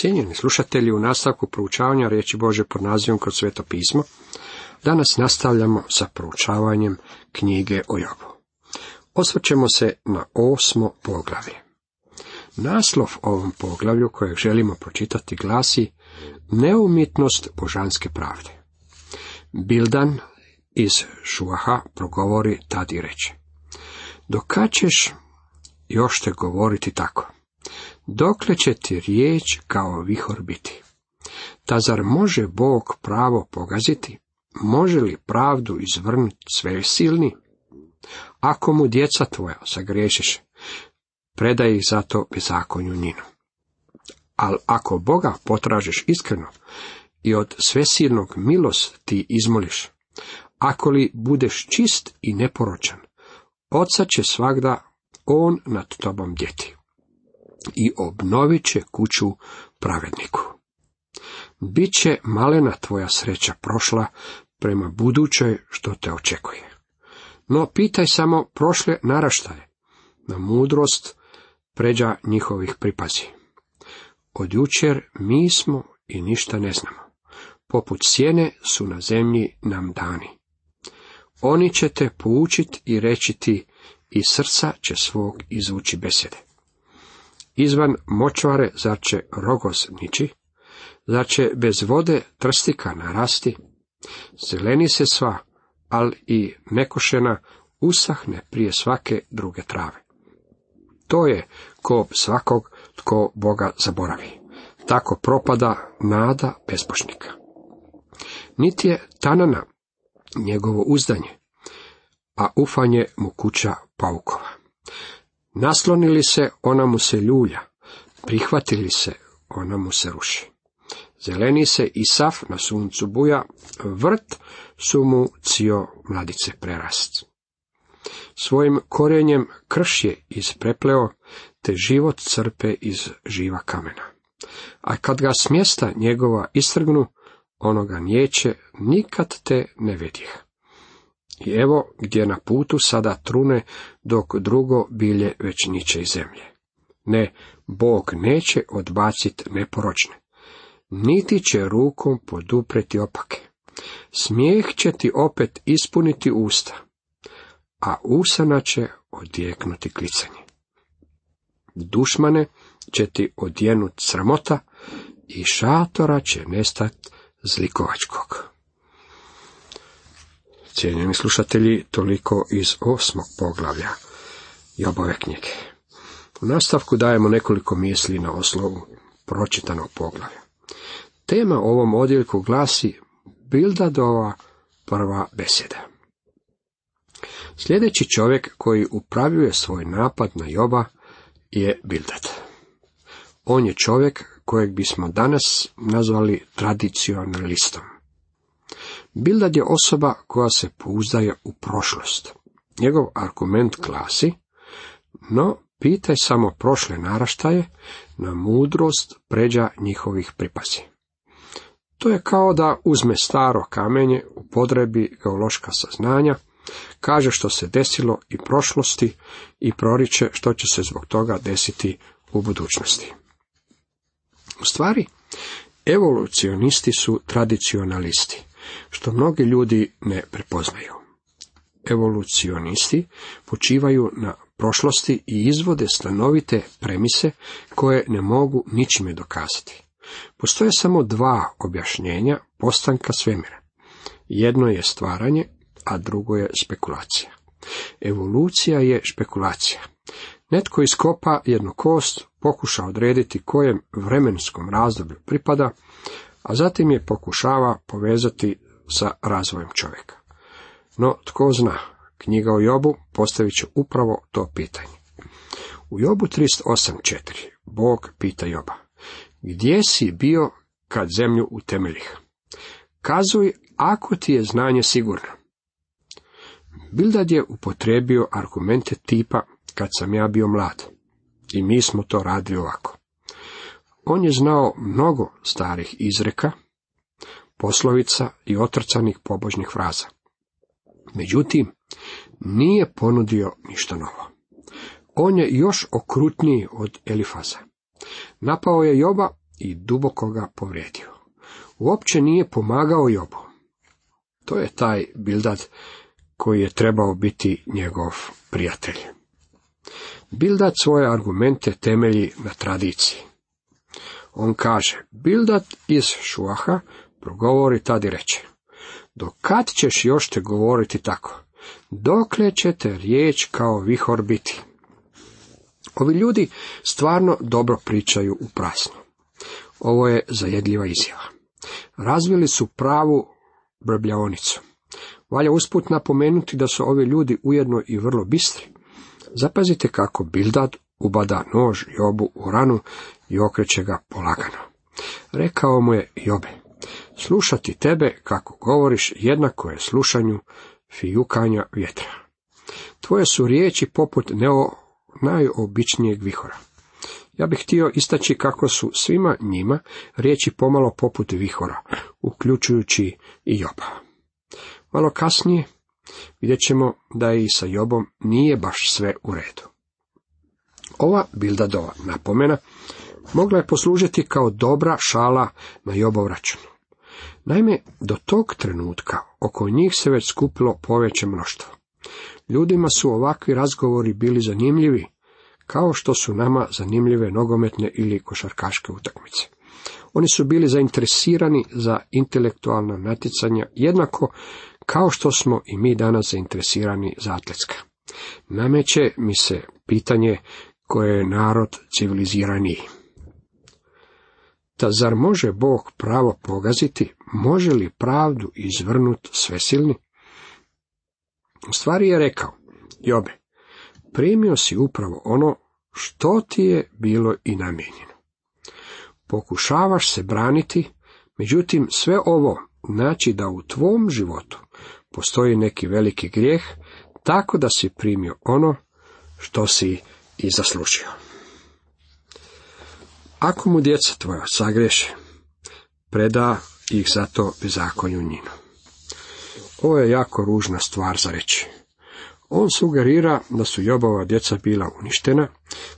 Cijenjeni slušatelji, u nastavku proučavanja riječi Bože pod nazivom kroz sveto pismo, danas nastavljamo sa proučavanjem knjige o Jobu. Osvrćemo se na osmo poglavlje. Naslov ovom poglavlju kojeg želimo pročitati glasi Neumitnost božanske pravde. Bildan iz Šuaha progovori tad i reče. Dokad ćeš još te govoriti tako? Dokle će ti riječ kao vihor biti? Ta zar može Bog pravo pogaziti? Može li pravdu izvrnuti sve silni? Ako mu djeca tvoja sagriješiš, predaj ih zato bezakonju njinu. Al ako Boga potražiš iskreno i od svesilnog milost ti izmoliš, ako li budeš čist i neporočan, oca će svagda on nad tobom djeti i obnovit će kuću pravedniku. Biće malena tvoja sreća prošla prema budućoj što te očekuje. No pitaj samo prošle naraštaje, na mudrost pređa njihovih pripazi. Od jučer mi smo i ništa ne znamo. Poput sjene su na zemlji nam dani. Oni će te poučit i reći ti, i srca će svog izvući besede. Izvan močvare zar će rogoz niči? Zar će bez vode trstika narasti? Zeleni se sva, al i nekošena usahne prije svake druge trave. To je ko svakog tko Boga zaboravi. Tako propada nada bezbožnika. Niti je tanana njegovo uzdanje, a ufanje mu kuća paukova. Naslonili se, ona mu se ljulja, prihvatili se, ona mu se ruši. Zeleni se i saf na suncu buja, vrt su mu cio mladice prerast. Svojim korenjem krš je isprepleo, te život crpe iz živa kamena. A kad ga s mjesta njegova istrgnu, onoga nijeće, nikad te ne vedih. I evo gdje na putu sada trune, dok drugo bilje već niče iz zemlje. Ne, Bog neće odbaciti neporočne, niti će rukom podupreti opake. Smijeh će ti opet ispuniti usta, a usana će odjeknuti klicanje. Dušmane će ti odjenut sramota i šatora će nestat zlikovačkog. Cijenjeni slušatelji, toliko iz osmog poglavlja Jobove knjige. U nastavku dajemo nekoliko misli na oslovu pročitanog poglavlja. Tema ovom odjeljku glasi Bildadova prva beseda. Sljedeći čovjek koji upravljuje svoj napad na Joba je Bildad. On je čovjek kojeg bismo danas nazvali tradicionalistom. Bildad je osoba koja se pouzdaje u prošlost. Njegov argument glasi, no pitaj samo prošle naraštaje, na mudrost pređa njihovih pripazi. To je kao da uzme staro kamenje, u podrebi geološka saznanja, kaže što se desilo i prošlosti i proriče što će se zbog toga desiti u budućnosti. U stvari, evolucionisti su tradicionalisti što mnogi ljudi ne prepoznaju. Evolucionisti počivaju na prošlosti i izvode stanovite premise koje ne mogu ničime dokazati. Postoje samo dva objašnjenja postanka svemira. Jedno je stvaranje, a drugo je spekulacija. Evolucija je špekulacija. Netko iskopa jednu kost, pokuša odrediti kojem vremenskom razdoblju pripada, a zatim je pokušava povezati sa razvojem čovjeka. No, tko zna, knjiga o Jobu postavit će upravo to pitanje. U Jobu 308.4 Bog pita Joba, gdje si bio kad zemlju utemeljih? Kazuj ako ti je znanje sigurno. Bildad je upotrebio argumente tipa kad sam ja bio mlad. I mi smo to radili ovako. On je znao mnogo starih izreka, poslovica i otrcanih pobožnih fraza. Međutim, nije ponudio ništa novo. On je još okrutniji od Elifaza. Napao je Joba i duboko ga povrijedio. Uopće nije pomagao Jobu. To je taj Bildad koji je trebao biti njegov prijatelj. Bildad svoje argumente temelji na tradiciji. On kaže, Bildad iz Šuaha progovori tad i reče, do kad ćeš još te govoriti tako? Dokle ćete riječ kao vihor biti? Ovi ljudi stvarno dobro pričaju u prasno. Ovo je zajedljiva izjava. Razvili su pravu brbljaonicu. Valja usput napomenuti da su ovi ljudi ujedno i vrlo bistri. Zapazite kako Bildad ubada nož Jobu u ranu i okreće ga polagano. Rekao mu je Jobe, slušati tebe kako govoriš jednako je slušanju fijukanja vjetra. Tvoje su riječi poput neo najobičnijeg vihora. Ja bih htio istaći kako su svima njima riječi pomalo poput vihora, uključujući i Joba. Malo kasnije vidjet ćemo da i sa Jobom nije baš sve u redu. Ova Bildadova napomena mogla je poslužiti kao dobra šala na Jobov račun. Naime, do tog trenutka oko njih se već skupilo poveće mnoštvo. Ljudima su ovakvi razgovori bili zanimljivi, kao što su nama zanimljive nogometne ili košarkaške utakmice. Oni su bili zainteresirani za intelektualna natjecanja, jednako kao što smo i mi danas zainteresirani za atletska. Nameće mi se pitanje koje je narod civiliziraniji. Da zar može Bog pravo pogaziti, može li pravdu izvrnut svesilni? U stvari je rekao, Jobe, primio si upravo ono što ti je bilo i namijenjeno. Pokušavaš se braniti, međutim sve ovo znači da u tvom životu postoji neki veliki grijeh, tako da si primio ono što si i zaslužio. Ako mu djeca tvoja sagreše, preda ih zato bezakonju njinu. Ovo je jako ružna stvar za reći. On sugerira da su Jobova djeca bila uništena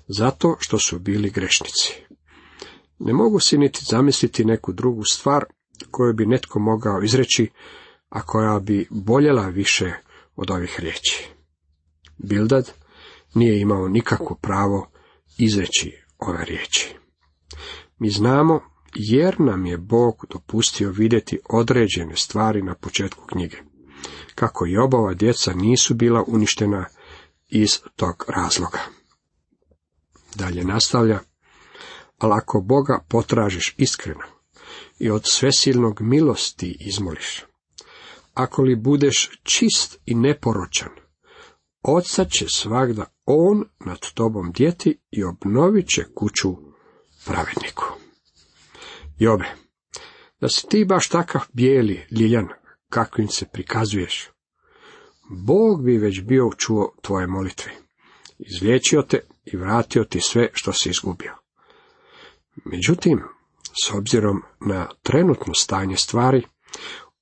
zato što su bili grešnici. Ne mogu si niti zamisliti neku drugu stvar koju bi netko mogao izreći, a koja bi boljela više od ovih riječi. Bildad nije imao nikakvo pravo izreći ove riječi. Mi znamo jer nam je Bog dopustio vidjeti određene stvari na početku knjige. Kako i obava djeca nisu bila uništena iz tog razloga. Dalje nastavlja, ali ako Boga potražiš iskreno i od svesilnog milosti izmoliš, ako li budeš čist i neporočan, oca će svagda on nad tobom djeti i obnovit će kuću pravedniku. Jobe, da si ti baš takav bijeli, ljiljan, kakvim se prikazuješ, Bog bi već bio čuo tvoje molitve, izliječio te i vratio ti sve što si izgubio. Međutim, s obzirom na trenutno stanje stvari,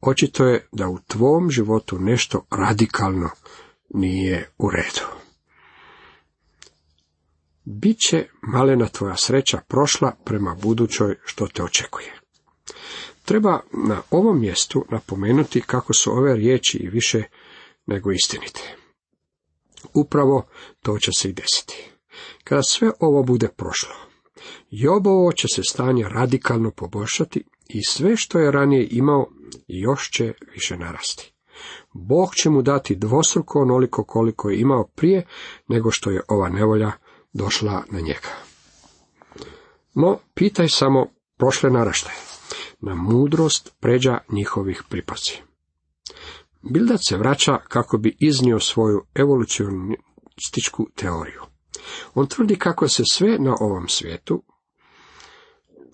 očito je da u tvom životu nešto radikalno nije u redu. Biće malena tvoja sreća prošla prema budućoj što te očekuje. Treba na ovom mjestu napomenuti kako su ove riječi i više nego istinite. Upravo to će se i desiti. Kada sve ovo bude prošlo, Jobovo će se stanje radikalno poboljšati i sve što je ranije imao još će više narasti. Bog će mu dati dvostruko onoliko koliko je imao prije nego što je ova nevolja došla na njega. No, pitaj samo prošle naraštaje, na mudrost pređa njihovih pripaci. Bildac se vraća kako bi iznio svoju evolucionističku teoriju. On tvrdi kako se sve na ovom svijetu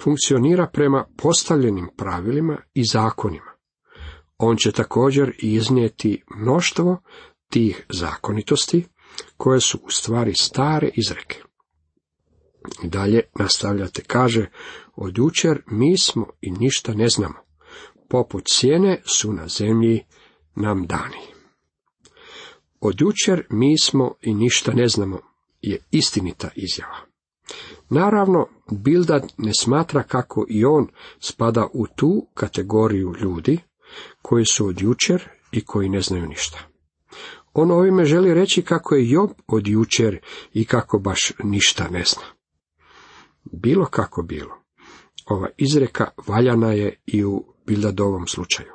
funkcionira prema postavljenim pravilima i zakonima. On će također iznijeti mnoštvo tih zakonitosti koje su u stvari stare izreke. Dalje nastavljate kaže, od jučer mi smo i ništa ne znamo, poput sjene su na zemlji nam dani. Od jučer mi smo i ništa ne znamo je istinita izjava. Naravno, Bildad ne smatra kako i on spada u tu kategoriju ljudi koji su od jučer i koji ne znaju ništa. On ovime želi reći kako je Job od jučer i kako baš ništa ne zna. Bilo kako bilo, ova izreka valjana je i u Bildadovom slučaju.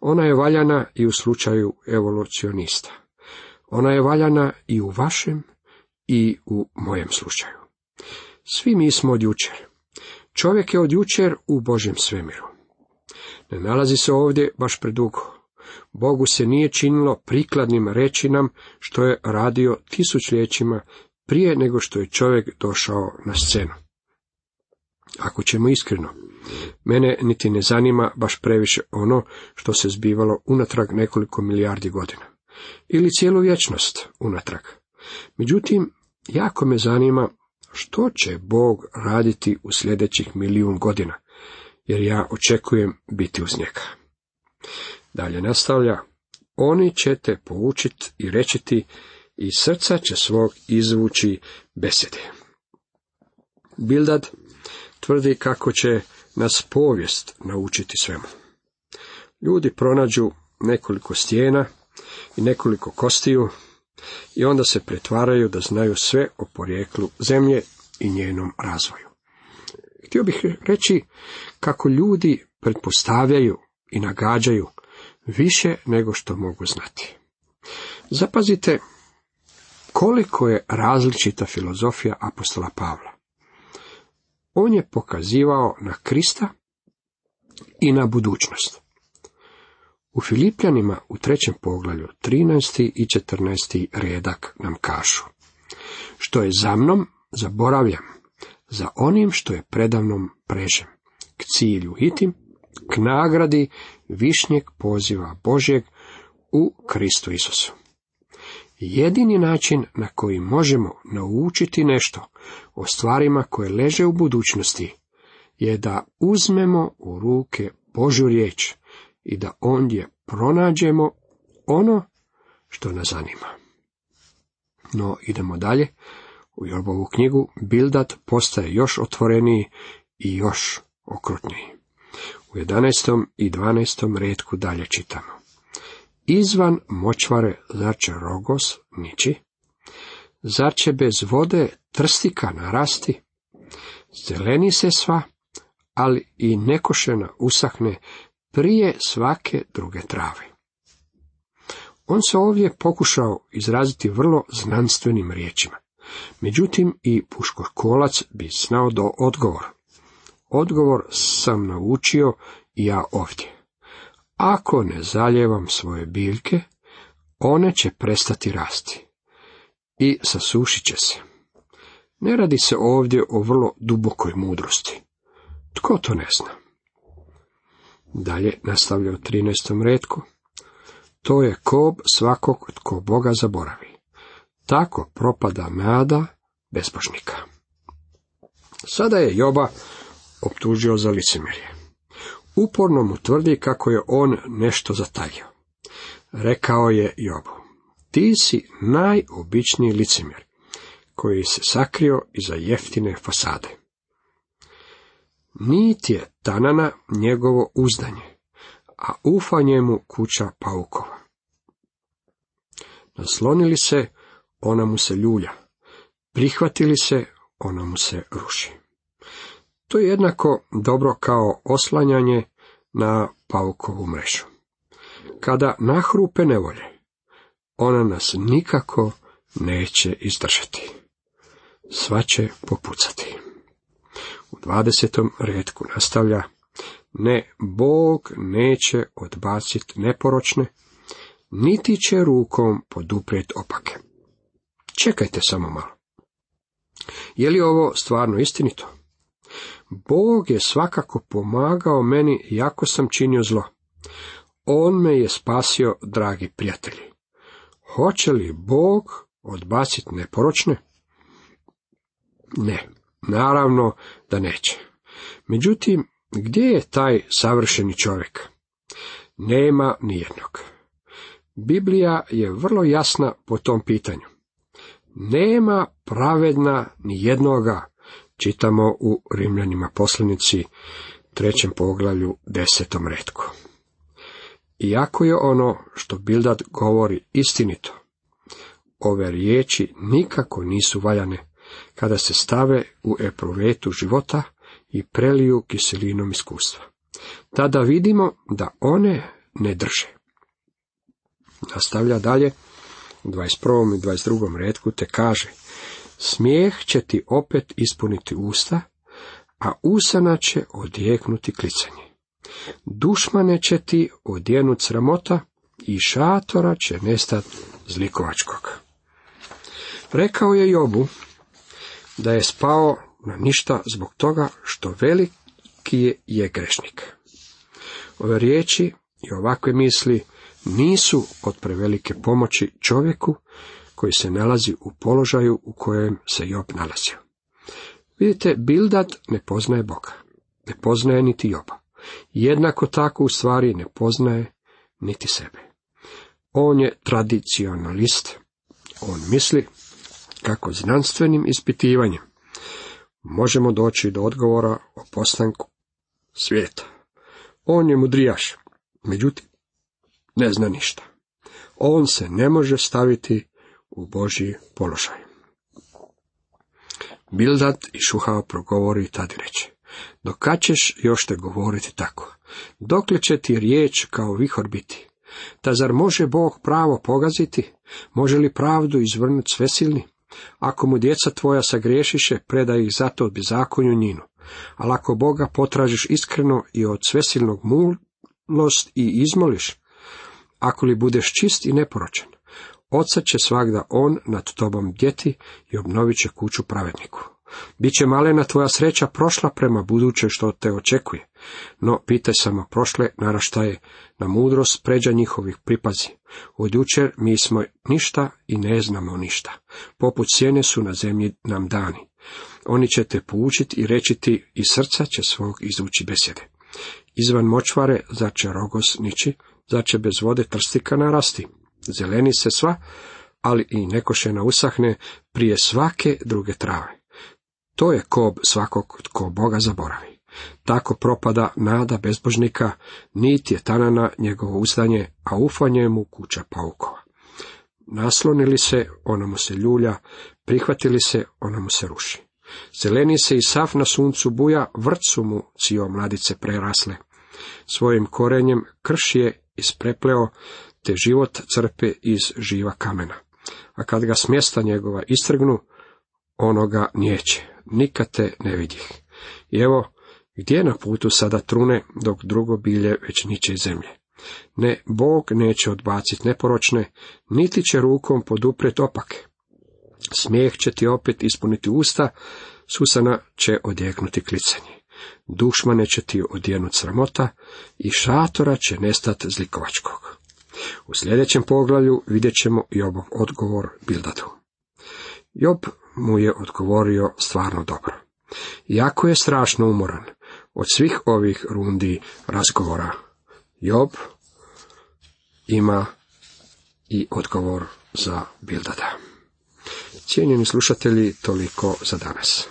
Ona je valjana i u slučaju evolucionista. Ona je valjana i u vašem i u mojem slučaju. Svi mi smo od jučer. Čovjek je od jučer u Božjem svemiru. Ne nalazi se ovdje baš predugo. Bogu se nije činilo prikladnim reći nam što je radio tisućljećima prije nego što je čovjek došao na scenu. Ako ćemo iskreno, mene niti ne zanima baš previše ono što se zbivalo unatrag nekoliko milijardi godina. Ili cijelu vječnost unatrag. Međutim, jako me zanima što će Bog raditi u sljedećih milijun godina, jer ja očekujem biti uz njega. Dalje nastavlja, oni će te poučiti i rečiti i srca će svog izvući besede. Bildad tvrdi kako će nas povijest naučiti svemu. Ljudi pronađu nekoliko stijena i nekoliko kostiju i onda se pretvaraju da znaju sve o porijeklu zemlje i njenom razvoju. Htio bih reći kako ljudi pretpostavljaju i nagađaju više nego što mogu znati. Zapazite koliko je različita filozofija apostola Pavla. On je pokazivao na Krista i na budućnost. U Filipljanima u trećem poglavlju 13. i 14. redak nam kažu Što je za mnom, zaboravljam, za onim što je predavnom prežem, k cilju hitim, k nagradi višnjeg poziva Božjeg u Kristu Isusu. Jedini način na koji možemo naučiti nešto o stvarima koje leže u budućnosti je da uzmemo u ruke Božju riječ i da ondje pronađemo ono što nas zanima. No, idemo dalje. U Jobovu knjigu Bildat postaje još otvoreniji i još okrutniji. U 11. i 12. redku dalje čitamo. Izvan močvare zar će rogos nići? Zar će bez vode trstika narasti? Zeleni se sva, ali i nekošena usahne prije svake druge trave. On se ovdje pokušao izraziti vrlo znanstvenim riječima. Međutim, i puškokolac bi znao do odgovor. Odgovor sam naučio ja ovdje. Ako ne zaljevam svoje biljke, one će prestati rasti i sasušit će se. Ne radi se ovdje o vrlo dubokoj mudrosti. Tko to ne zna? Dalje nastavlja u 13. redku. To je kob svakog tko Boga zaboravi. Tako propada nada bezbožnika. Sada je Joba optužio za licemjerje. Uporno mu tvrdi kako je on nešto zatajio. Rekao je Jobu, ti si najobičniji licemjer, koji se sakrio iza jeftine fasade. Niti je tanana njegovo uzdanje, a ufanje mu kuća paukova. Naslonili se, ona mu se ljulja, prihvatili se, ona mu se ruši. To je jednako dobro kao oslanjanje na paukovu mrežu. Kada nahrupe nevolje, ona nas nikako neće izdržati. Sva će popucati. U dvadesetom redku nastavlja, ne, Bog neće odbaciti neporočne, niti će rukom poduprijet opake. Čekajte samo malo. Je li ovo stvarno istinito? Bog je svakako pomagao meni jako sam činio zlo. On me je spasio, dragi prijatelji. Hoće li Bog odbaciti neporočne? Ne, naravno da neće. Međutim, gdje je taj savršeni čovjek? Nema nijednog. Biblija je vrlo jasna po tom pitanju. Nema pravedna ni jednoga, Čitamo u Rimljanima poslanici trećem poglavlju desetom redku. Iako je ono što Bildad govori istinito, ove riječi nikako nisu valjane kada se stave u epruvetu života i preliju kiselinom iskustva. Tada vidimo da one ne drže. Nastavlja dalje u 21. i 22. redku te kaže Smijeh će ti opet ispuniti usta, a usana će odjeknuti klicanje. Dušmane će ti odjenut sramota i šatora će nestat zlikovačkog. Rekao je Jobu da je spao na ništa zbog toga što veliki je grešnik. Ove riječi i ovakve misli nisu od prevelike pomoći čovjeku koji se nalazi u položaju u kojem se Job nalazio. Vidite, Bildad ne poznaje Boga, ne poznaje niti Joba. Jednako tako u stvari ne poznaje niti sebe. On je tradicionalist. On misli kako znanstvenim ispitivanjem možemo doći do odgovora o postanku svijeta. On je mudrijaš, međutim, ne zna ništa. On se ne može staviti u Božji položaj. Bildad i Šuhao progovori tada reče, dok ćeš još te govoriti tako? Dokle će ti riječ kao vihor biti? Ta zar može Bog pravo pogaziti? Može li pravdu izvrnuti svesilni? Ako mu djeca tvoja sagriješiše, predaj ih zato bezakonju njinu. Ali ako Boga potražiš iskreno i od svesilnog mulost i izmoliš, ako li budeš čist i neporočan, oca će svakda on nad tobom djeti i obnovit će kuću pravedniku. Biće malena tvoja sreća prošla prema buduće što te očekuje, no pitaj samo prošle naraštaje, na mudrost pređa njihovih pripazi. Od jučer mi smo ništa i ne znamo ništa. Poput sjene su na zemlji nam dani. Oni će te poučiti i reći ti i srca će svog izvući besjede. Izvan močvare zače rogos niči, zače bez vode trstika narasti. Zeleni se sva, ali i nekošena usahne prije svake druge trave. To je kob svakog tko Boga zaboravi. Tako propada nada bezbožnika, niti je tanana njegovo uzdanje, a ufanje mu kuća paukova. Naslonili se, ona mu se ljulja, prihvatili se, ona mu se ruši. Zeleni se i sav na suncu buja, vrt su mu cio mladice prerasle. Svojim korenjem krš je isprepleo, te život crpe iz živa kamena. A kad ga smjesta njegova istrgnu, onoga nijeće nikad te ne vidih. I evo, gdje na putu sada trune, dok drugo bilje već niče iz zemlje. Ne, Bog neće odbaciti neporočne, niti će rukom podupret opake. Smijeh će ti opet ispuniti usta, susana će odjeknuti klicanje. Dušmane će ti odjenut sramota i šatora će nestat zlikovačkog. U sljedećem poglavlju vidjet ćemo Jobov odgovor Bildadu. Job mu je odgovorio stvarno dobro. Jako je strašno umoran od svih ovih rundi razgovora. Job ima i odgovor za Bildada. Cijenjeni slušatelji, toliko za danas.